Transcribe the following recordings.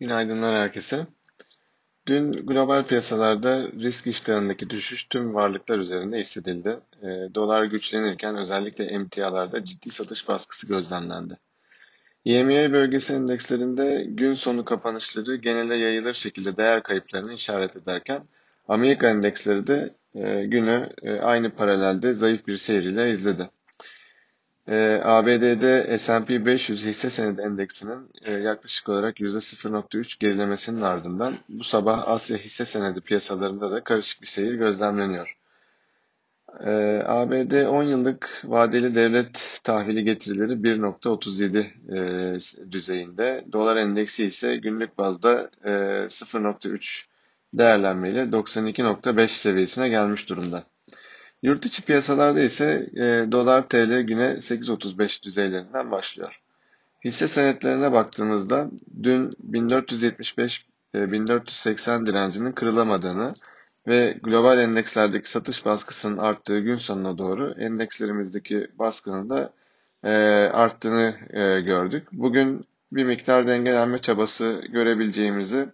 Günaydınlar herkese. Dün global piyasalarda risk iştahındaki düşüş tüm varlıklar üzerinde hissedildi. E, dolar güçlenirken özellikle emtialarda ciddi satış baskısı gözlemlendi. EMEA bölgesi endekslerinde gün sonu kapanışları genele yayılır şekilde değer kayıplarını işaret ederken Amerika endeksleri de e, günü e, aynı paralelde zayıf bir seyriyle izledi. E, ABD'de S&P 500 hisse senedi endeksinin e, yaklaşık olarak %0.3 gerilemesinin ardından bu sabah Asya hisse senedi piyasalarında da karışık bir seyir gözlemleniyor. E, ABD 10 yıllık vadeli devlet tahvili getirileri 1.37 e, düzeyinde. Dolar endeksi ise günlük bazda e, 0.3 değerlenmeyle 92.5 seviyesine gelmiş durumda. Yurt içi piyasalarda ise e, dolar TL güne 8.35 düzeylerinden başlıyor. Hisse senetlerine baktığımızda dün 1475-1480 e, direncinin kırılamadığını ve global endekslerdeki satış baskısının arttığı gün sonuna doğru endekslerimizdeki baskının da e, arttığını e, gördük. Bugün bir miktar dengelenme çabası görebileceğimizi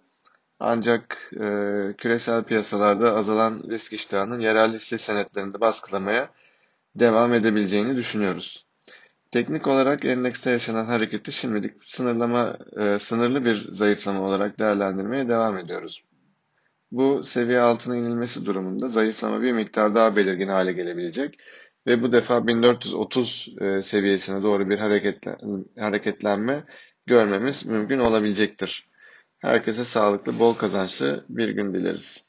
ancak e, küresel piyasalarda azalan risk iştahının yerel hisse senetlerinde baskılamaya devam edebileceğini düşünüyoruz. Teknik olarak endekste yaşanan hareketi şimdilik sınırlama, e, sınırlı bir zayıflama olarak değerlendirmeye devam ediyoruz. Bu seviye altına inilmesi durumunda zayıflama bir miktar daha belirgin hale gelebilecek ve bu defa 1430 e, seviyesine doğru bir hareketlenme görmemiz mümkün olabilecektir. Herkese sağlıklı, bol kazançlı bir gün dileriz.